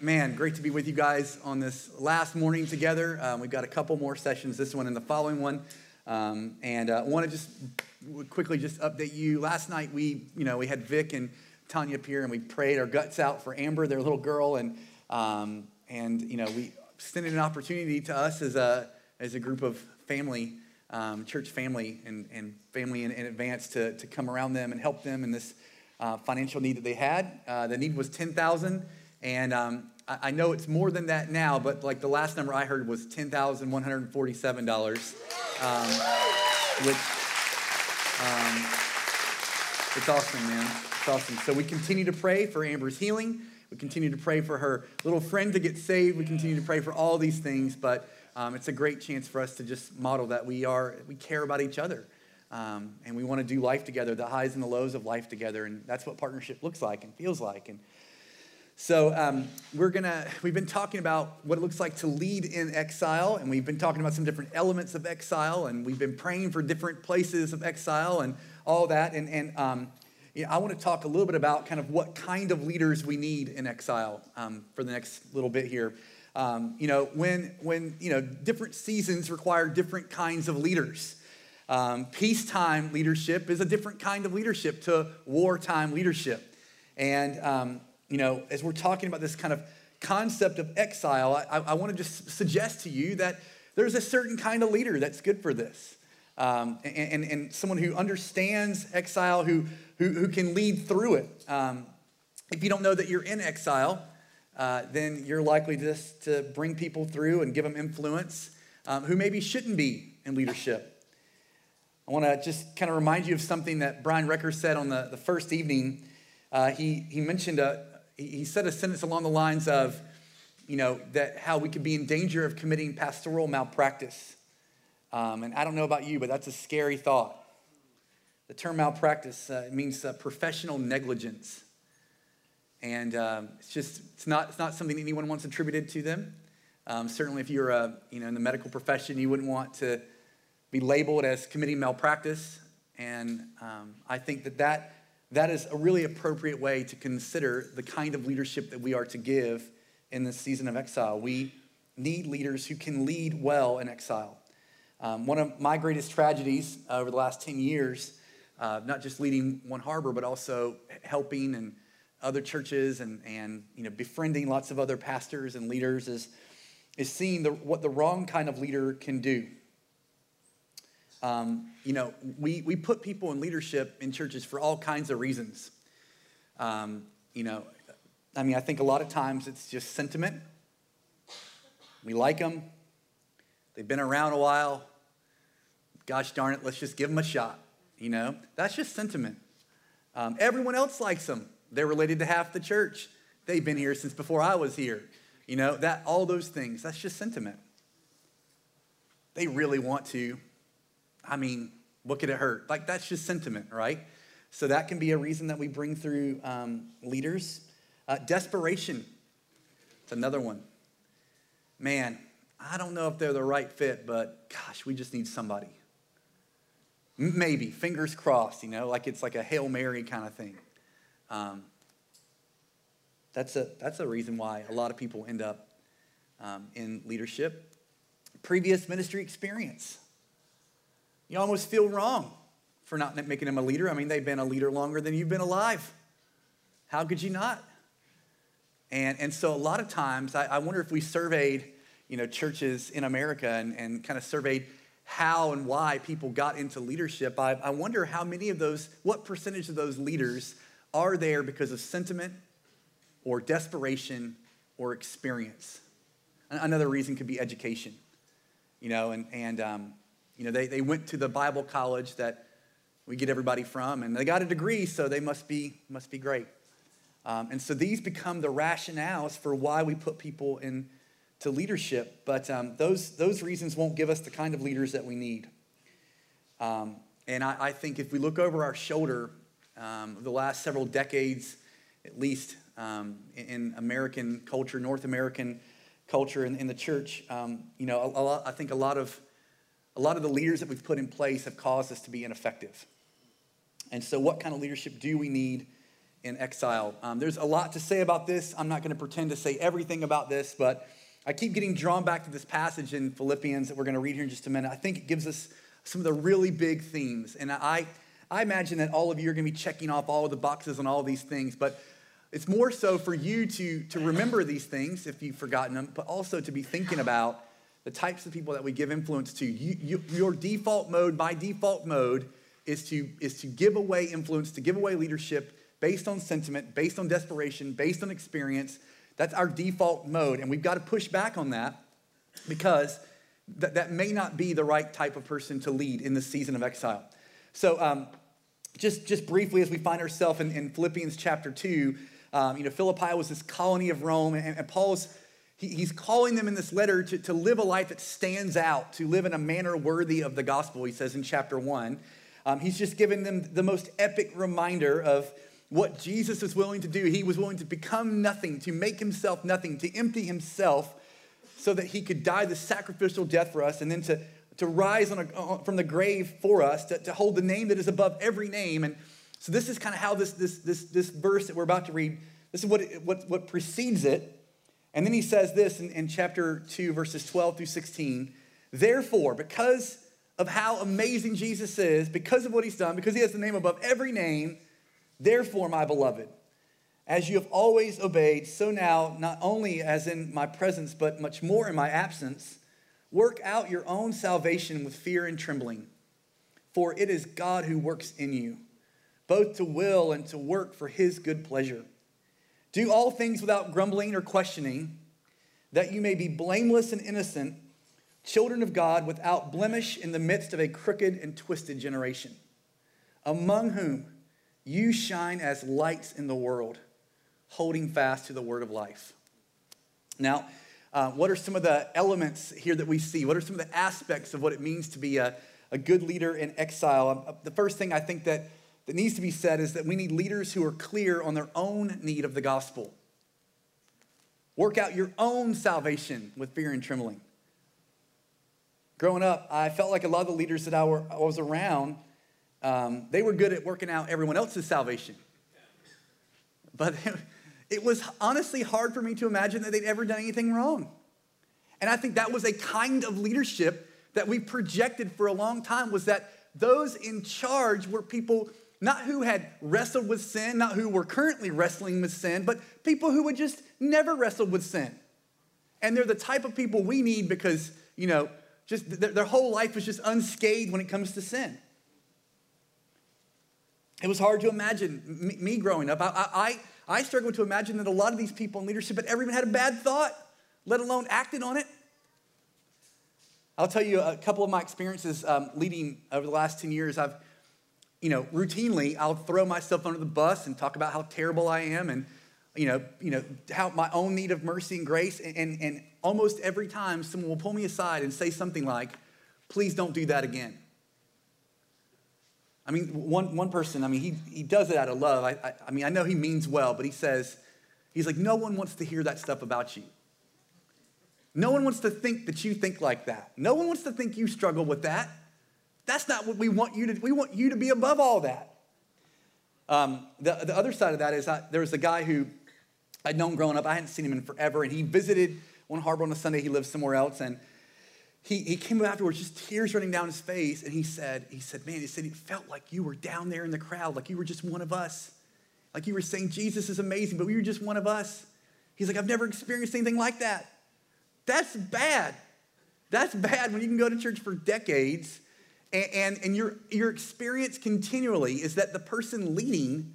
man, great to be with you guys on this last morning together. Um, we've got a couple more sessions, this one and the following one. Um, and I uh, want to just quickly just update you. Last night we, you know, we had Vic and Tanya up here and we prayed our guts out for Amber, their little girl, and um, and you know we extended an opportunity to us as a as a group of family, um, church family, and and family in, in, advance to to come around them and help them in this uh, financial need that they had. Uh, the need was ten thousand. And um, I, I, know it's more than that now, but like the last number I heard was $10,147, um, which um, it's awesome, man. It's awesome. So we continue to pray for Amber's healing. We continue to pray for her little friend to get saved. We continue to pray for all these things, but um, it's a great chance for us to just model that we are, we care about each other. Um, and we want to do life together, the highs and the lows of life together. And that's what partnership looks like and feels like. And so um, we're gonna we've been talking about what it looks like to lead in exile, and we've been talking about some different elements of exile, and we've been praying for different places of exile and all that. And and um, you know, I want to talk a little bit about kind of what kind of leaders we need in exile um, for the next little bit here. Um, you know, when when you know different seasons require different kinds of leaders. Um, peacetime leadership is a different kind of leadership to wartime leadership, and um, you know, as we're talking about this kind of concept of exile, I, I want to just suggest to you that there's a certain kind of leader that's good for this. Um, and, and, and, someone who understands exile, who, who, who can lead through it. Um, if you don't know that you're in exile, uh, then you're likely just to bring people through and give them influence um, who maybe shouldn't be in leadership. I want to just kind of remind you of something that Brian Recker said on the, the first evening. Uh, he, he mentioned a, he said a sentence along the lines of, you know, that how we could be in danger of committing pastoral malpractice. Um, and I don't know about you, but that's a scary thought. The term malpractice uh, means uh, professional negligence. And um, it's just, it's not, it's not something anyone wants attributed to them. Um, certainly, if you're a, you know, in the medical profession, you wouldn't want to be labeled as committing malpractice. And um, I think that that that is a really appropriate way to consider the kind of leadership that we are to give in this season of exile. We need leaders who can lead well in exile. Um, one of my greatest tragedies over the last 10 years, uh, not just leading One Harbor, but also helping and other churches and, and you know, befriending lots of other pastors and leaders, is, is seeing the, what the wrong kind of leader can do. Um, you know, we, we put people in leadership in churches for all kinds of reasons. Um, you know, I mean, I think a lot of times it's just sentiment. We like them, they've been around a while. Gosh darn it, let's just give them a shot. You know, that's just sentiment. Um, everyone else likes them. They're related to half the church. They've been here since before I was here. You know, that all those things, that's just sentiment. They really want to I mean, what could it hurt? Like, that's just sentiment, right? So that can be a reason that we bring through um, leaders. Uh, desperation, it's another one. Man, I don't know if they're the right fit, but gosh, we just need somebody. Maybe, fingers crossed, you know, like it's like a Hail Mary kind of thing. Um, that's, a, that's a reason why a lot of people end up um, in leadership. Previous ministry experience. You almost feel wrong for not making them a leader. I mean, they've been a leader longer than you've been alive. How could you not? And, and so a lot of times, I, I wonder if we surveyed, you know, churches in America and, and kind of surveyed how and why people got into leadership. I, I wonder how many of those, what percentage of those leaders are there because of sentiment or desperation or experience. Another reason could be education, you know, and, and um, you know, they, they went to the Bible college that we get everybody from, and they got a degree, so they must be, must be great. Um, and so these become the rationales for why we put people into leadership. But um, those, those reasons won't give us the kind of leaders that we need. Um, and I, I, think if we look over our shoulder, um, the last several decades, at least um, in, in, American culture, North American culture, in, in the church, um, you know, a, a lot, I think a lot of a lot of the leaders that we've put in place have caused us to be ineffective. And so, what kind of leadership do we need in exile. Um, there's a lot to say about this. I'm not going to pretend to say everything about this, but I keep getting drawn back to this passage in Philippians that we're going to read here in just a minute. I think it gives us some of the really big themes. And I, I imagine that all of you are going to be checking off all of the boxes on all these things, but it's more so for you to, to remember these things if you've forgotten them, but also to be thinking about the types of people that we give influence to. You, you, your default mode, my default mode, is to, is to give away influence, to give away leadership based on sentiment, based on desperation, based on experience. That's our default mode. And we've got to push back on that because that, that may not be the right type of person to lead in this season of exile. So, um, just, just briefly, as we find ourselves in, in Philippians chapter 2, um, you know, Philippi was this colony of Rome, and, and Paul's he, he's calling them in this letter to, to live a life that stands out, to live in a manner worthy of the gospel, he says in chapter 1. Um, he's just given them the most epic reminder of what Jesus was willing to do. He was willing to become nothing, to make himself nothing, to empty himself so that he could die the sacrificial death for us and then to, to rise on a, from the grave for us, to, to hold the name that is above every name. And so this is kind of how this, this, this, this verse that we're about to read, this is what, it, what, what precedes it. And then he says this in, in chapter 2, verses 12 through 16. Therefore, because of how amazing Jesus is, because of what he's done, because he has the name above every name, therefore, my beloved, as you have always obeyed, so now, not only as in my presence, but much more in my absence, work out your own salvation with fear and trembling. For it is God who works in you, both to will and to work for his good pleasure. Do all things without grumbling or questioning, that you may be blameless and innocent, children of God without blemish in the midst of a crooked and twisted generation, among whom you shine as lights in the world, holding fast to the word of life. Now, uh, what are some of the elements here that we see? What are some of the aspects of what it means to be a, a good leader in exile? Uh, the first thing I think that that needs to be said is that we need leaders who are clear on their own need of the gospel. Work out your own salvation with fear and trembling. Growing up, I felt like a lot of the leaders that I, were, I was around, um, they were good at working out everyone else's salvation. But it was honestly hard for me to imagine that they'd ever done anything wrong. And I think that was a kind of leadership that we projected for a long time was that those in charge were people not who had wrestled with sin, not who were currently wrestling with sin, but people who had just never wrestled with sin. And they're the type of people we need because, you know, just their, their whole life was just unscathed when it comes to sin. It was hard to imagine me, me growing up. I, I, I struggled to imagine that a lot of these people in leadership had ever even had a bad thought, let alone acted on it. I'll tell you a couple of my experiences um, leading over the last 10 years. I've you know, routinely I'll throw myself under the bus and talk about how terrible I am and, you know, you know, how my own need of mercy and grace. And, and, and almost every time someone will pull me aside and say something like, please don't do that again. I mean, one, one person, I mean, he, he does it out of love. I, I, I mean, I know he means well, but he says, he's like, no one wants to hear that stuff about you. No one wants to think that you think like that. No one wants to think you struggle with that. That's not what we want you to, we want you to be above all that. Um, the, the other side of that is I, there was a guy who I'd known growing up. I hadn't seen him in forever. And he visited One Harbor on a Sunday. He lived somewhere else. And he, he came afterwards, just tears running down his face. And he said, he said, man, he said, it felt like you were down there in the crowd, like you were just one of us. Like you were saying, Jesus is amazing, but we were just one of us. He's like, I've never experienced anything like that. That's bad. That's bad when you can go to church for decades and, and, your, your experience continually is that the person leading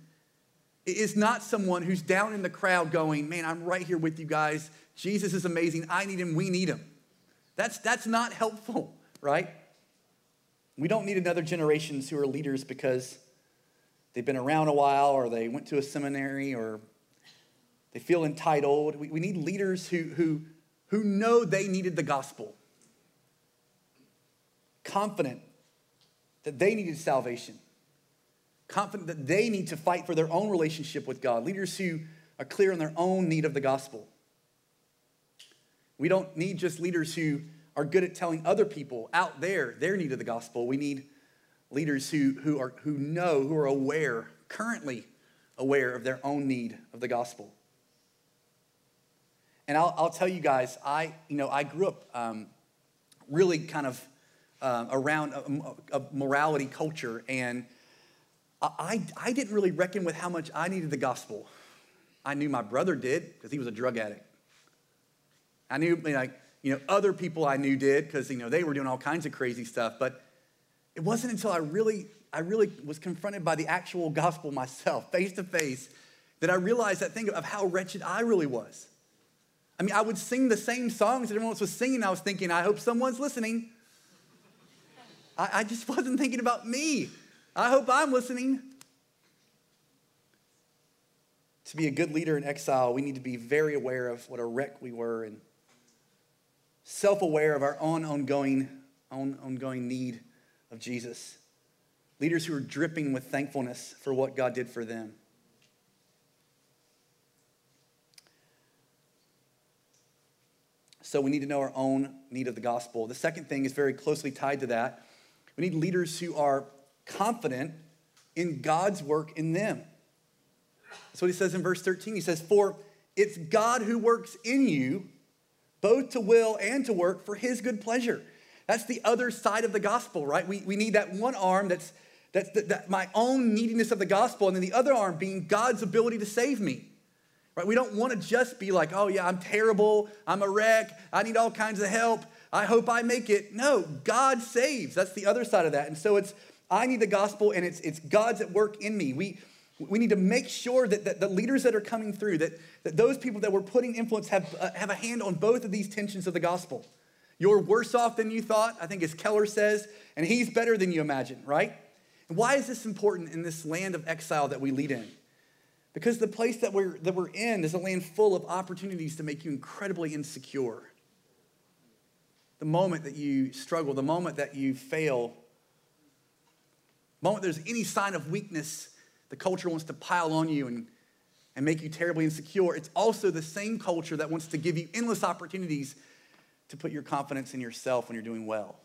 is not someone who's down in the crowd going, Man, I'm right here with you guys. Jesus is amazing. I need him. We need him. That's, that's not helpful, right? We don't need another generations who are leaders because they've been around a while or they went to a seminary or they feel entitled. We, we need leaders who, who, who know they needed the gospel, confident that they needed salvation, confident that they need to fight for their own relationship with God, leaders who are clear on their own need of the gospel. We don't need just leaders who are good at telling other people out there their need of the gospel. We need leaders who, who, are, who know, who are aware currently aware of their own need of the gospel. And I'll, I'll tell you guys, I, you know, I grew up um, really kind of uh, around a, a, morality culture, and I, I didn't really reckon with how much I needed the gospel. I knew my brother did because he was a drug addict. I knew, like, you know, other people I knew did because, you know, they were doing all kinds of crazy stuff. But it wasn't until I really, I really was confronted by the actual gospel myself, face to face, that I realized that thing of how wretched I really was. I mean, I would sing the same songs that everyone else was singing. I was thinking, I hope someone's listening. I, I just wasn't thinking about me. I hope I'm listening. To be a good leader in exile, we need to be very aware of what a wreck we were and self aware of our own ongoing, own ongoing need of Jesus. Leaders who are dripping with thankfulness for what God did for them. So we need to know our own need of the gospel. The second thing is very closely tied to that. We need leaders who are confident in God's work in them. That's what he says in verse 13. He says, For it's God who works in you both to will and to work for his good pleasure. That's the other side of the gospel, right? We, we need that one arm that's, that's the, that my own neediness of the gospel, and then the other arm being God's ability to save me. Right? We don't want to just be like, oh, yeah, I'm terrible. I'm a wreck. I need all kinds of help. I hope I make it. No, God saves. That's the other side of that. And so it's, I need the gospel, and it's, it's God's at work in me. We, we need to make sure that, that the leaders that are coming through, that, that those people that we're putting influence have, uh, have a hand on both of these tensions of the gospel. You're worse off than you thought, I think as Keller says, and he's better than you imagine, right? And why is this important in this land of exile that we lead in? Because the place that we're, that we're in is a land full of opportunities to make you incredibly insecure. The moment that you struggle, the moment that you fail, the moment there's any sign of weakness, the culture wants to pile on you and, and make you terribly insecure. It's also the same culture that wants to give you endless opportunities to put your confidence in yourself when you're doing well.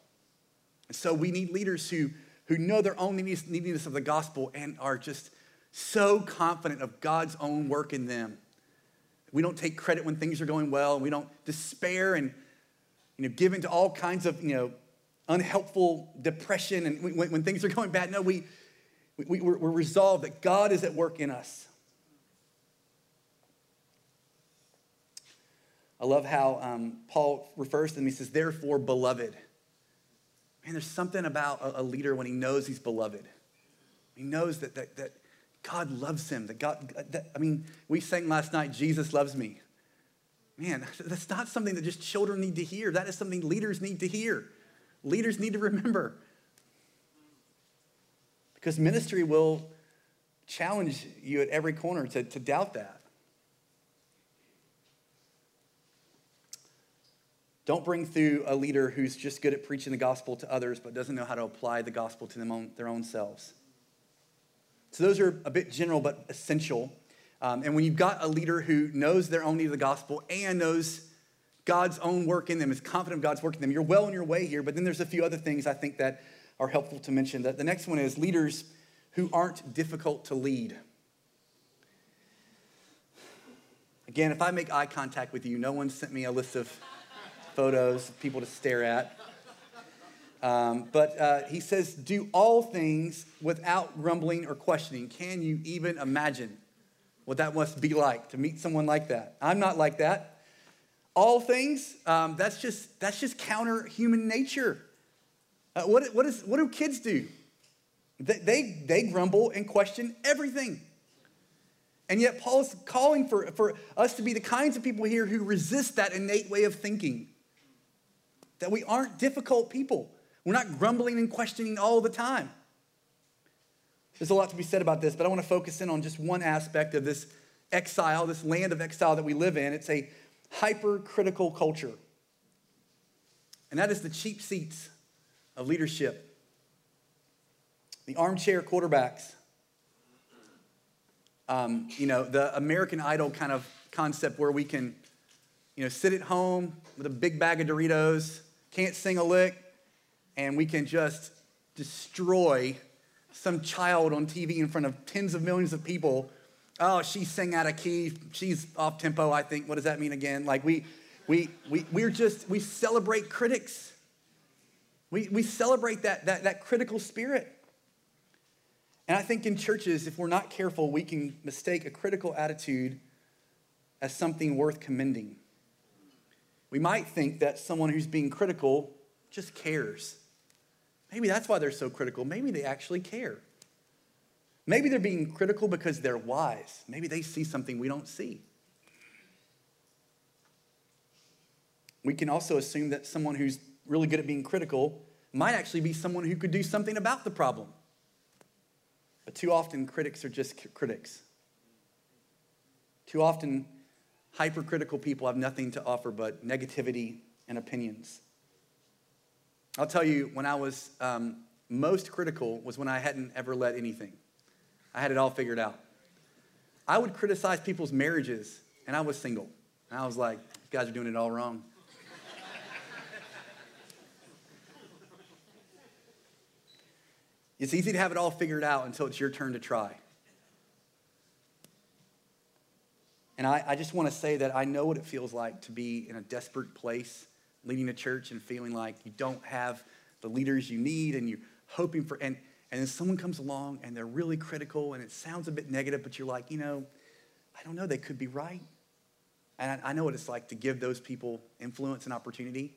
And so we need leaders who, who know their own neediness of the gospel and are just so confident of God's own work in them. We don't take credit when things are going well. We don't despair and you know, given to all kinds of you know, unhelpful depression and when, when things are going bad. No, we, we, we're, we're resolved that God is at work in us. I love how um, Paul refers to them. He says, therefore, beloved. Man, there's something about a, a, leader when he knows he's beloved. He knows that, that, that God loves him. That God, that, I mean, we sang last night, Jesus loves me. Man, that's not something that just children need to hear. That is something leaders need to hear. Leaders need to remember. Because ministry will challenge you at every corner to, to doubt that. Don't bring through a leader who's just good at preaching the gospel to others but doesn't know how to apply the gospel to them their own selves. So, those are a bit general but essential. Um, and when you've got a leader who knows their own need of the gospel and knows God's own work in them, is confident of God's work in them, you're well on your way here. But then there's a few other things I think that are helpful to mention. The next one is leaders who aren't difficult to lead. Again, if I make eye contact with you, no one sent me a list of photos of people to stare at. Um, but uh, he says, do all things without grumbling or questioning. Can you even imagine what that must be like to meet someone like that? I'm not like that. All things, um, that's just that's just counter human nature. Uh, what, what, is, what do kids do? They, they, they grumble and question everything. And yet, Paul's calling for, for us to be the kinds of people here who resist that innate way of thinking. That we aren't difficult people. We're not grumbling and questioning all the time. There's a lot to be said about this, but I want to focus in on just one aspect of this exile, this land of exile that we live in. It's a hypercritical culture. And that is the cheap seats of leadership, the armchair quarterbacks, um, you know, the American Idol kind of concept where we can, you know, sit at home with a big bag of Doritos, can't sing a lick, and we can just destroy some child on TV in front of tens of millions of people oh, she sang out of key, she's off tempo, I think. What does that mean again? Like we, we, we, we're just, we celebrate critics. We, we celebrate that, that, that critical spirit. And I think in churches, if we're not careful, we can mistake a critical attitude as something worth commending. We might think that someone who's being critical just cares. Maybe that's why they're so critical. Maybe they actually care. Maybe they're being critical because they're wise. Maybe they see something we don't see. We can also assume that someone who's really good at being critical might actually be someone who could do something about the problem. But too often, critics are just critics. Too often, hypercritical people have nothing to offer but negativity and opinions. I'll tell you, when I was um, most critical was when I hadn't ever led anything. I had it all figured out. I would criticize people's marriages, and I was single. And I was like, you guys are doing it all wrong. it's easy to have it all figured out until it's your turn to try. And I, I just want to say that I know what it feels like to be in a desperate place, leading a church and feeling like you don't have the leaders you need and you're hoping for, and, and then someone comes along and they're really critical and it sounds a bit negative, but you're like, you know, I don't know, they could be right. And I, I know what it's like to give those people influence and opportunity.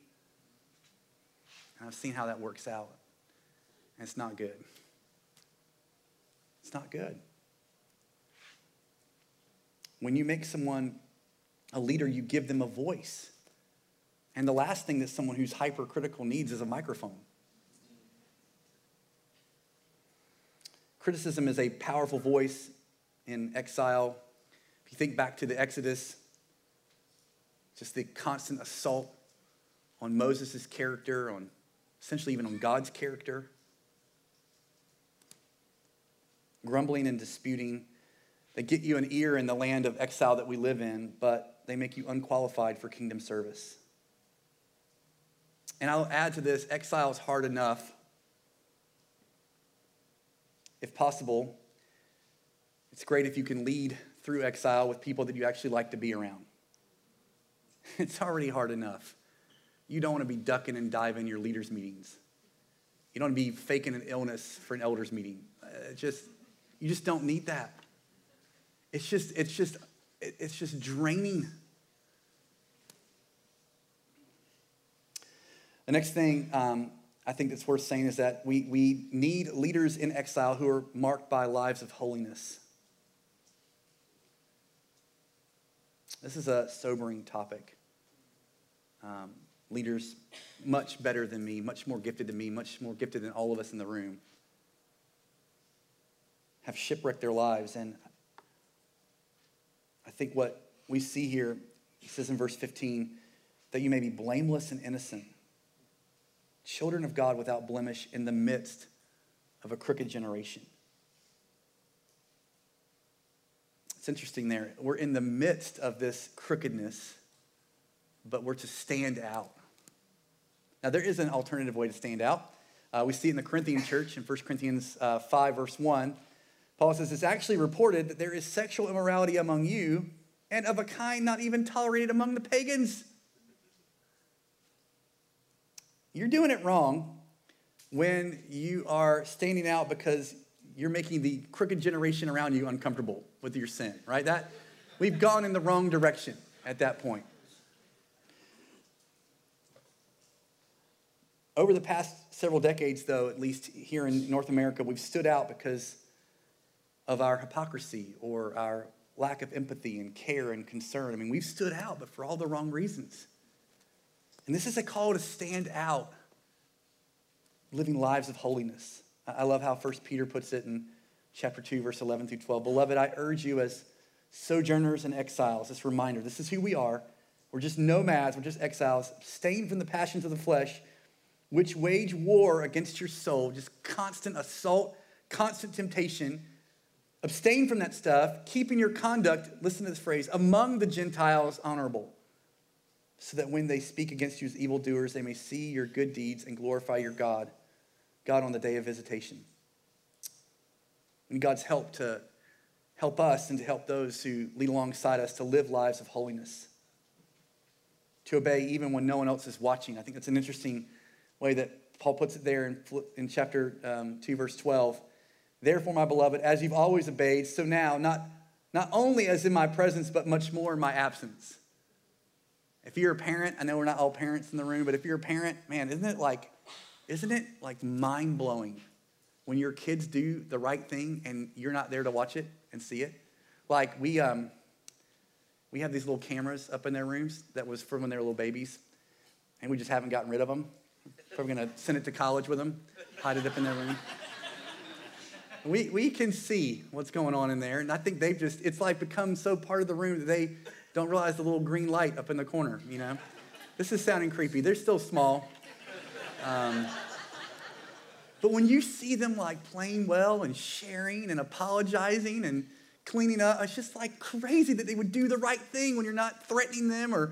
And I've seen how that works out. And it's not good. It's not good. When you make someone a leader, you give them a voice. And the last thing that someone who's hypercritical needs is a microphone. Criticism is a powerful voice in exile. If you think back to the Exodus, just the constant assault on Moses' character, on essentially even on God's character, grumbling and disputing. They get you an ear in the land of exile that we live in, but they make you unqualified for kingdom service. And I'll add to this exile is hard enough if possible, it's great if you can lead through exile with people that you actually like to be around. It's already hard enough. You don't want to be ducking and diving your leaders' meetings. You don't want to be faking an illness for an elders' meeting. Uh, it just, you just don't need that. It's just, it's just, it's just draining. The next thing um, I think that's worth saying is that we, we need leaders in exile who are marked by lives of holiness. This is a sobering topic. Um, leaders much better than me, much more gifted than me, much more gifted than all of us in the room, have shipwrecked their lives. And I think what we see here, he says in verse 15, that you may be blameless and innocent children of God without blemish in the midst of a crooked generation. It's interesting there. We're in the midst of this crookedness, but we're to stand out. Now, there is an alternative way to stand out. Uh, we see it in the Corinthian church in 1 Corinthians uh, 5, verse 1. Paul says, It's actually reported that there is sexual immorality among you, and of a kind not even tolerated among the pagans. You're doing it wrong when you are standing out because you're making the crooked generation around you uncomfortable with your sin, right? That we've gone in the wrong direction at that point. Over the past several decades, though, at least here in North America, we've stood out because of our hypocrisy or our lack of empathy and care and concern. I mean, we've stood out, but for all the wrong reasons. And this is a call to stand out, living lives of holiness. I love how First Peter puts it in chapter 2, verse 11 through 12. Beloved, I urge you as sojourners and exiles, this reminder this is who we are. We're just nomads, we're just exiles, abstain from the passions of the flesh, which wage war against your soul, just constant assault, constant temptation. Abstain from that stuff, keeping your conduct, listen to this phrase, among the Gentiles honorable so that when they speak against you as evildoers, they may see your good deeds and glorify your God, God on the day of visitation. And God's help to help us and to help those who lead alongside us to live lives of holiness, to obey even when no one else is watching. I think that's an interesting way that Paul puts it there in, in chapter um, 2, verse 12. Therefore, my beloved, as you've always obeyed, so now, not, not only as in my presence, but much more in my absence. If you're a parent, I know we're not all parents in the room, but if you're a parent, man, isn't it like, isn't it like mind blowing when your kids do the right thing and you're not there to watch it? and see it. Like we, um, we have these little cameras up in their rooms that was from when they were little babies, and we just haven't gotten rid of them. So gonna send it to college with them, hide it up in their room. We, we can see what's going on in there, and I think they've just, it's like become so part of the room that they don't realize the little green light up in the corner, you know? This is sounding creepy. They're still small. Um, but when you see them like playing well and sharing and apologizing and cleaning up, it's just like crazy that they would do the right thing when you're not threatening them or,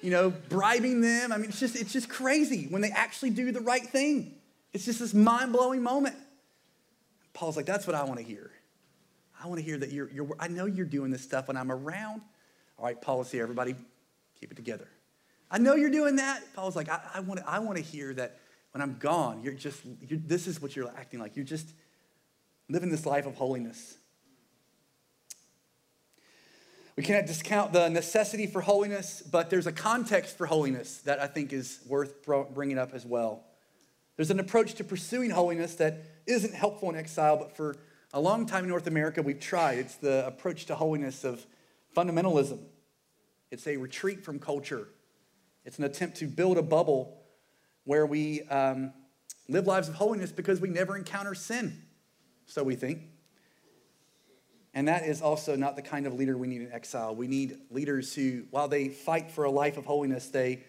you know, bribing them. I mean, it's just, it's just crazy when they actually do the right thing. It's just this mind blowing moment. Paul's like, that's what I want to hear. I want to hear that you're, you're, I know you're doing this stuff when I'm around. All right, Paul's here, everybody, keep it together. I know you're doing that. Paul's like, I, I want, to, I want to hear that when I'm gone, you're just, you're, this is what you're acting like. You're just living this life of holiness. We cannot discount the necessity for holiness, but there's a context for holiness that I think is worth bringing up as well. There's an approach to pursuing holiness that isn't helpful in exile, but for a long time in North America, we've tried. It's the approach to holiness of fundamentalism. It's a retreat from culture. It's an attempt to build a bubble where we um, live lives of holiness because we never encounter sin, so we think. And that is also not the kind of leader we need in exile. We need leaders who, while they fight for a life of holiness, they,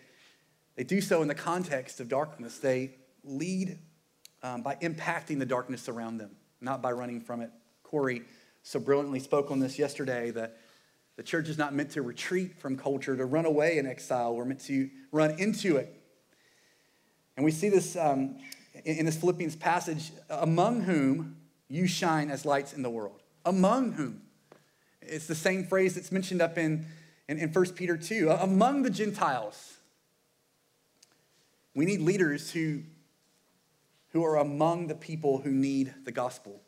they do so in the context of darkness. They lead um, by impacting the darkness around them, not by running from it. Corey so brilliantly spoke on this yesterday that the church is not meant to retreat from culture, to run away in exile. We're meant to run into it and we see this um, in, this Philippians passage among whom you shine as lights in the world. Among whom? It's the same phrase that's mentioned up in, in, in 1 Peter 2. Among the Gentiles. We need leaders who, who are among the people who need the gospel.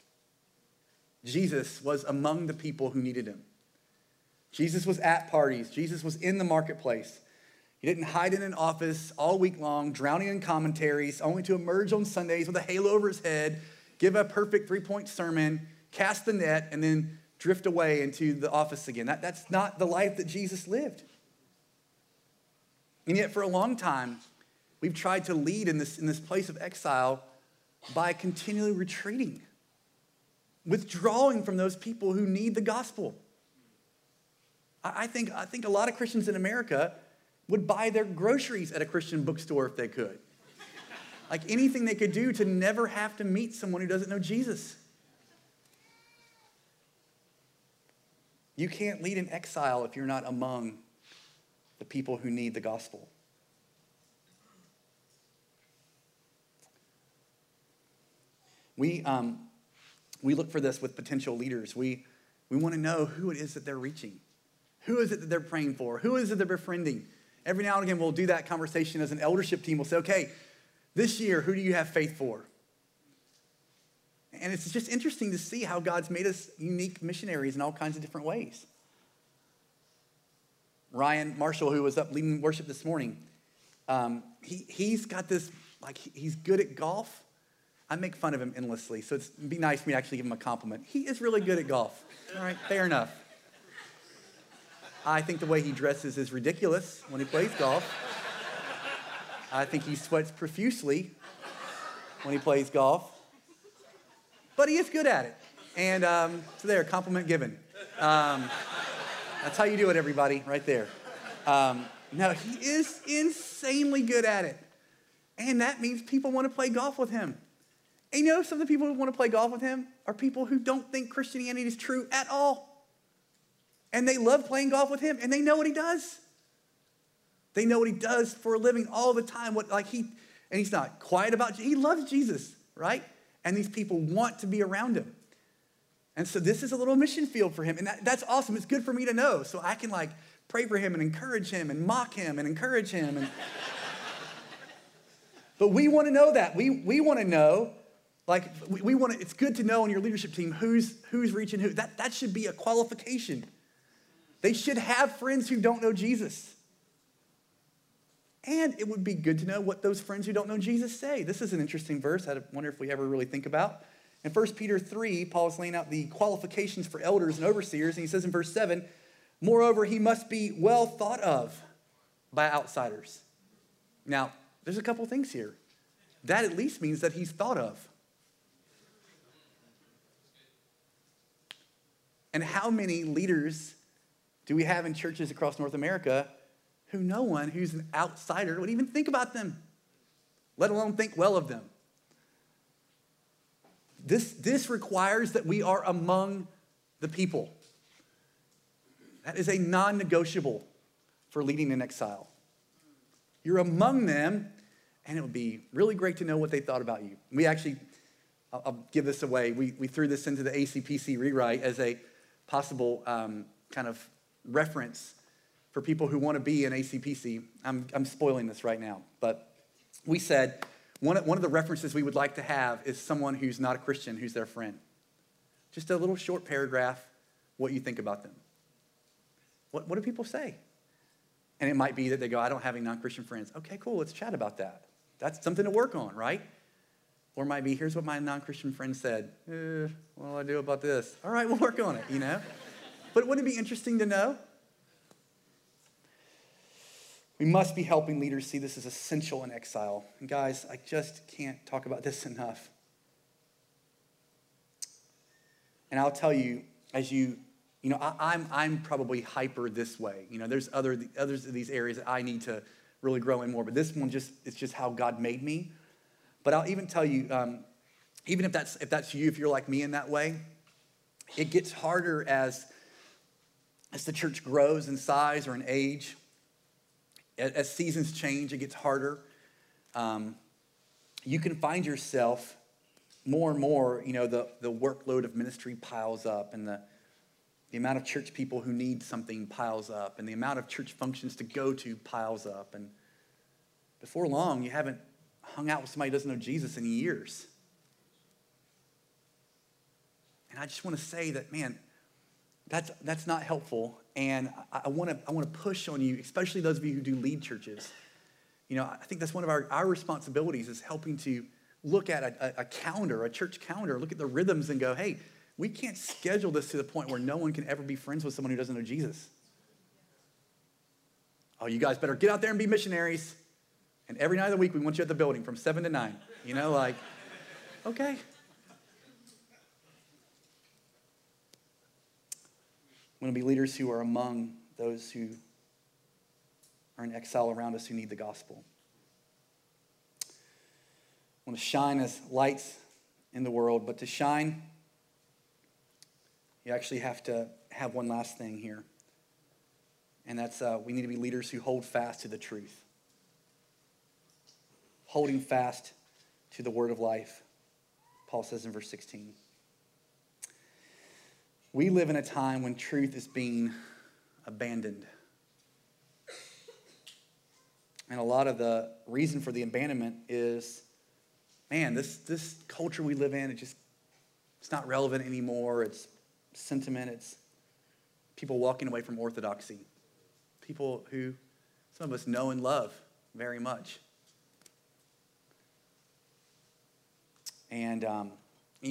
Jesus was among the people who needed him. Jesus was at parties, Jesus was in the marketplace. He didn't hide in an office all week long, drowning in commentaries, only to emerge on Sundays with a halo over his head, give a perfect three point sermon, cast the net, and then drift away into the office again. That, that's not the life that Jesus lived. And yet, for a long time, we've tried to lead in this, in this place of exile by continually retreating, withdrawing from those people who need the gospel. I, think, I think a lot of Christians in America would buy their groceries at a Christian bookstore if they could. like anything they could do to never have to meet someone who doesn't know Jesus. You can't lead in exile if you're not among the people who need the gospel. We, um, we look for this with potential leaders. We, we want to know who it is that they're reaching. Who is it that they're praying for? Who is it they're befriending? Every now and again, we'll do that conversation as an eldership team. We'll say, okay, this year, who do you have faith for? And it's just interesting to see how God's made us unique missionaries in all kinds of different ways. Ryan Marshall, who was up leading worship this morning, um, he, he's got this, like, he's good at golf. I make fun of him endlessly, so it'd be nice for me to actually give him a compliment. He is really good at golf. All right, fair enough. I think the way he dresses is ridiculous when he plays golf. I think he sweats profusely when he plays golf. But he is good at it. And um, so there, compliment given. Um, that's how you do it, everybody, right there. Um, no, he is insanely good at it. And that means people want to play golf with him. And you know, some of the people who want to play golf with him are people who don't think Christianity is true at all and they love playing golf with him and they know what he does. They know what he does for a living all the time. What like he and he's not quiet about he loves Jesus, right? And these people want to be around him. And so this is a little mission field for him. And that, that's awesome. It's good for me to know. So I can like pray for him and encourage him and mock him and encourage him. And... but we want to know that. We, we want to know, like, we, we want to, it's good to know on your leadership team who's, who's reaching who. That, that should be a qualification. They should have friends who don't know Jesus. And it would be good to know what those friends who don't know Jesus say. This is an interesting verse I wonder if we ever really think about. In 1 Peter 3, Paul is laying out the qualifications for elders and overseers, and he says in verse 7 Moreover, he must be well thought of by outsiders. Now, there's a couple things here. That at least means that he's thought of. And how many leaders do we have in churches across North America who no one who's an outsider would even think about them, let alone think well of them? This, this requires that we are among the people. That is a non negotiable for leading in exile. You're among them, and it would be really great to know what they thought about you. We actually, I'll, I'll give this away. We, we threw this into the ACPC rewrite as a possible um, kind of reference for people who want to be in ACPC. I'm, I'm spoiling this right now, but we said one, one of the references we would like to have is someone who's not a Christian, who's their friend. Just a little short paragraph, what you think about them. What, what do people say? And it might be that they go, I don't have any non Christian friends. Okay, cool, let's chat about that. That's something to work on, right? Or might be, here's what my non Christian friend said. Eh, what do I do about this? All right, we'll work on it, you know? But wouldn't it be interesting to know? We must be helping leaders see this as essential in exile. And guys, I just can't talk about this enough. And I'll tell you, as you you know, I, am I'm, I'm probably hyper this way. You know, there's other others of these areas that I need to really grow in more, but this one just it's just how God made me. But I'll even tell you, um, even if that's if that's you, if you're like me in that way, it gets harder as as the church grows in size or in age. As, as seasons change, it gets harder. Um, you can find yourself more and more. You know, the the workload of ministry piles up, and the the amount of church people who need something piles up, and the amount of church functions to go to piles up. And before long, you haven't hung out with somebody who doesn't know Jesus in years. And I just want to say that, man, that's, that's not helpful. And I, I want to I want to push on you, especially those of you who do lead churches. You know, I think that's one of our, our responsibilities is helping to look at a, a, calendar, a church calendar, look at the rhythms and go, hey, we can't schedule this to the point where no one can ever be friends with someone who doesn't know Jesus. Oh, you guys better get out there and be missionaries. And every night of the week, we want you at the building from 7 to 9. You know, like, okay. Want to be leaders who are among those who are in exile around us who need the gospel. We want to shine as lights in the world, but to shine you actually have to have one last thing here. And that's uh, we need to be leaders who hold fast to the truth. Holding fast to the word of life, Paul says in verse 16. We live in a time when truth is being abandoned. And a lot of the reason for the abandonment is man, this, this culture we live in, it just it's not relevant anymore. It's sentiment, it's people walking away from orthodoxy, people who some of us know and love very much. And um,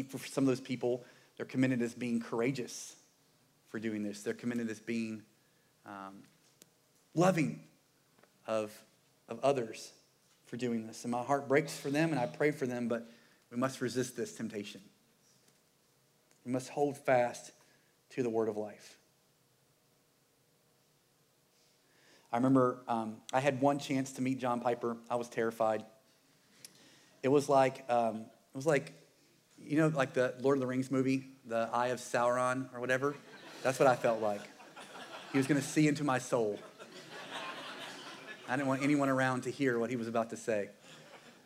for some of those people, they're committed as being courageous for doing this. They're committed as being um, loving of, of others for doing this. And my heart breaks for them, and I pray for them, but we must resist this temptation. We must hold fast to the word of life. I remember um, I had one chance to meet John Piper. I was terrified. It was like um, it was like you know like the Lord of the Rings movie, the Eye of Sauron or whatever. That's what I felt like. He was going to see into my soul. I didn't want anyone around to hear what he was about to say.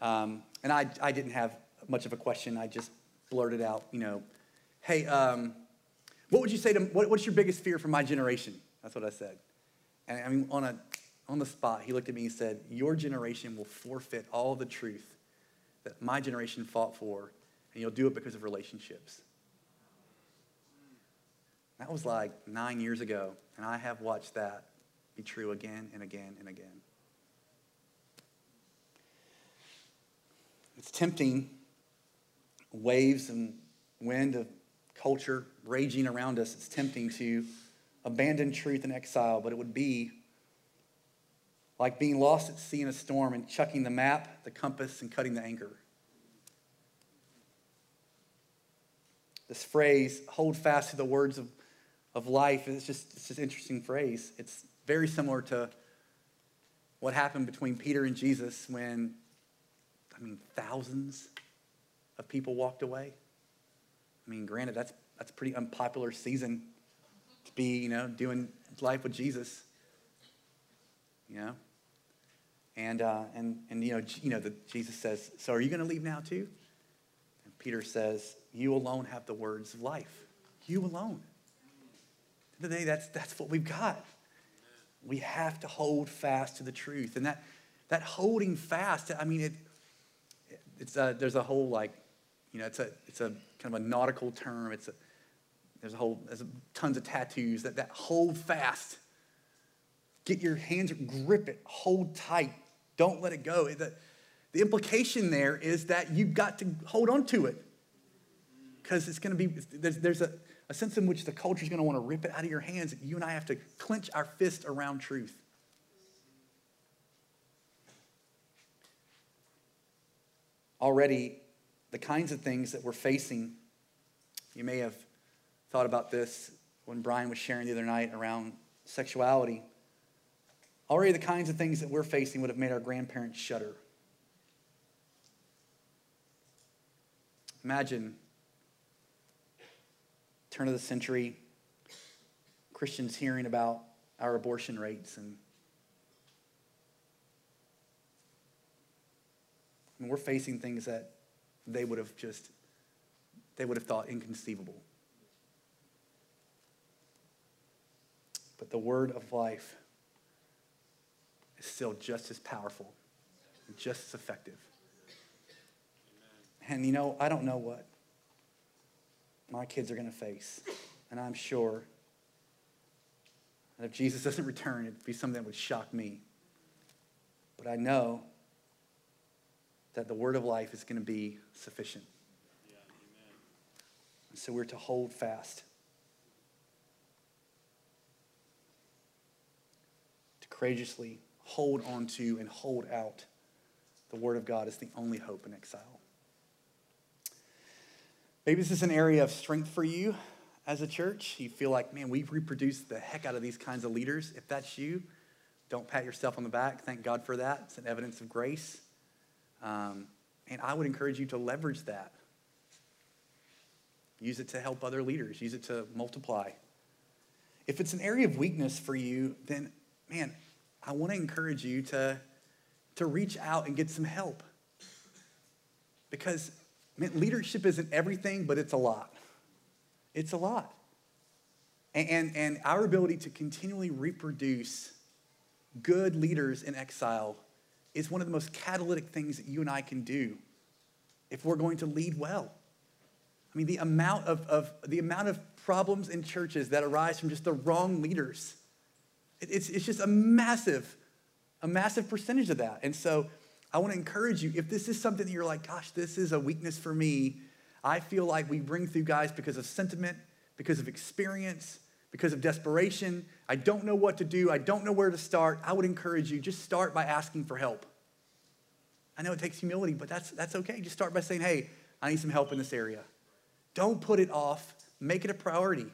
Um, and I, I didn't have much of a question. I just blurted out, you know, hey, um, What would you say to, what, what's your biggest fear for my generation? That's what I said. And I mean, on, a, on the spot, he looked at me and said, Your generation will forfeit all the truth that my generation fought for, and you'll do it because of relationships. That was like nine years ago, and I have watched that be true again and again and again. It's tempting, waves and wind of culture raging around us. It's tempting to abandon truth in exile, but it would be like being lost at sea in a storm and chucking the map, the compass, and cutting the anchor. This phrase, hold fast to the words of, of life, it's just, it's just an interesting phrase. It's very similar to what happened between Peter and Jesus when, I mean, thousands of people walked away. I mean, granted, that's, that's a pretty unpopular season to be, you know, doing life with Jesus. You know? And, uh, and, and you know, you know the, Jesus says, So are you going to leave now too? And Peter says, You alone have the words of life. You alone. Today, that's, that's what we've got. We have to hold fast to the truth. And that, that holding fast, I mean, it, it's a, there's a whole like, you know, it's a, it's a kind of a nautical term. It's a, there's a whole, there's a, tons of tattoos that, that hold fast. Get your hands, grip it, hold tight. Don't let it go. The, the implication there is that you've got to hold on to it because it's going to be, there's, there's a, a sense in which the culture is going to want to rip it out of your hands. You and I have to clench our fist around truth. Already, the kinds of things that we're facing, you may have thought about this when Brian was sharing the other night around sexuality. Already, the kinds of things that we're facing would have made our grandparents shudder. Imagine turn of the century, Christians hearing about our abortion rates and mean, we're facing things that they would have just they would have thought inconceivable. But the word of life is still just as powerful, just as effective. And you know, I don't know what my kids are going to face. And I'm sure that if Jesus doesn't return, it'd be something that would shock me. But I know that the word of life is going to be sufficient. Yeah, so we're to hold fast. To courageously hold on to and hold out the word of God is the only hope in exile. Maybe this is an area of strength for you as a church. You feel like, man, we've reproduced the heck out of these kinds of leaders. If that's you, don't pat yourself on the back. Thank God for that. It's an evidence of grace. Um, and I would encourage you to leverage that. Use it to help other leaders, use it to multiply. If it's an area of weakness for you, then, man, I want to encourage you to, to reach out and get some help. Because Man, leadership isn't everything, but it's a lot. It's a lot. And, and, and our ability to continually reproduce good leaders in exile is one of the most catalytic things that you and I can do if we're going to lead well. I mean, the amount of, of, the amount of problems in churches that arise from just the wrong leaders, it, it's, it's just a massive, a massive percentage of that. And so I want to encourage you if this is something that you're like, gosh, this is a weakness for me, I feel like we bring through guys because of sentiment, because of experience, because of desperation. I don't know what to do, I don't know where to start. I would encourage you just start by asking for help. I know it takes humility, but that's, that's okay. Just start by saying, hey, I need some help in this area. Don't put it off, make it a priority.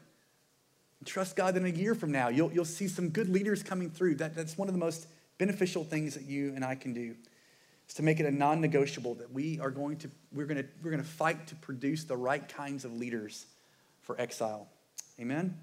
trust God that in a year from now, you'll, you'll see some good leaders coming through. That, that's one of the most beneficial things that you and I can do is to make it a non-negotiable that we are going to we're going to we're going to fight to produce the right kinds of leaders for exile. Amen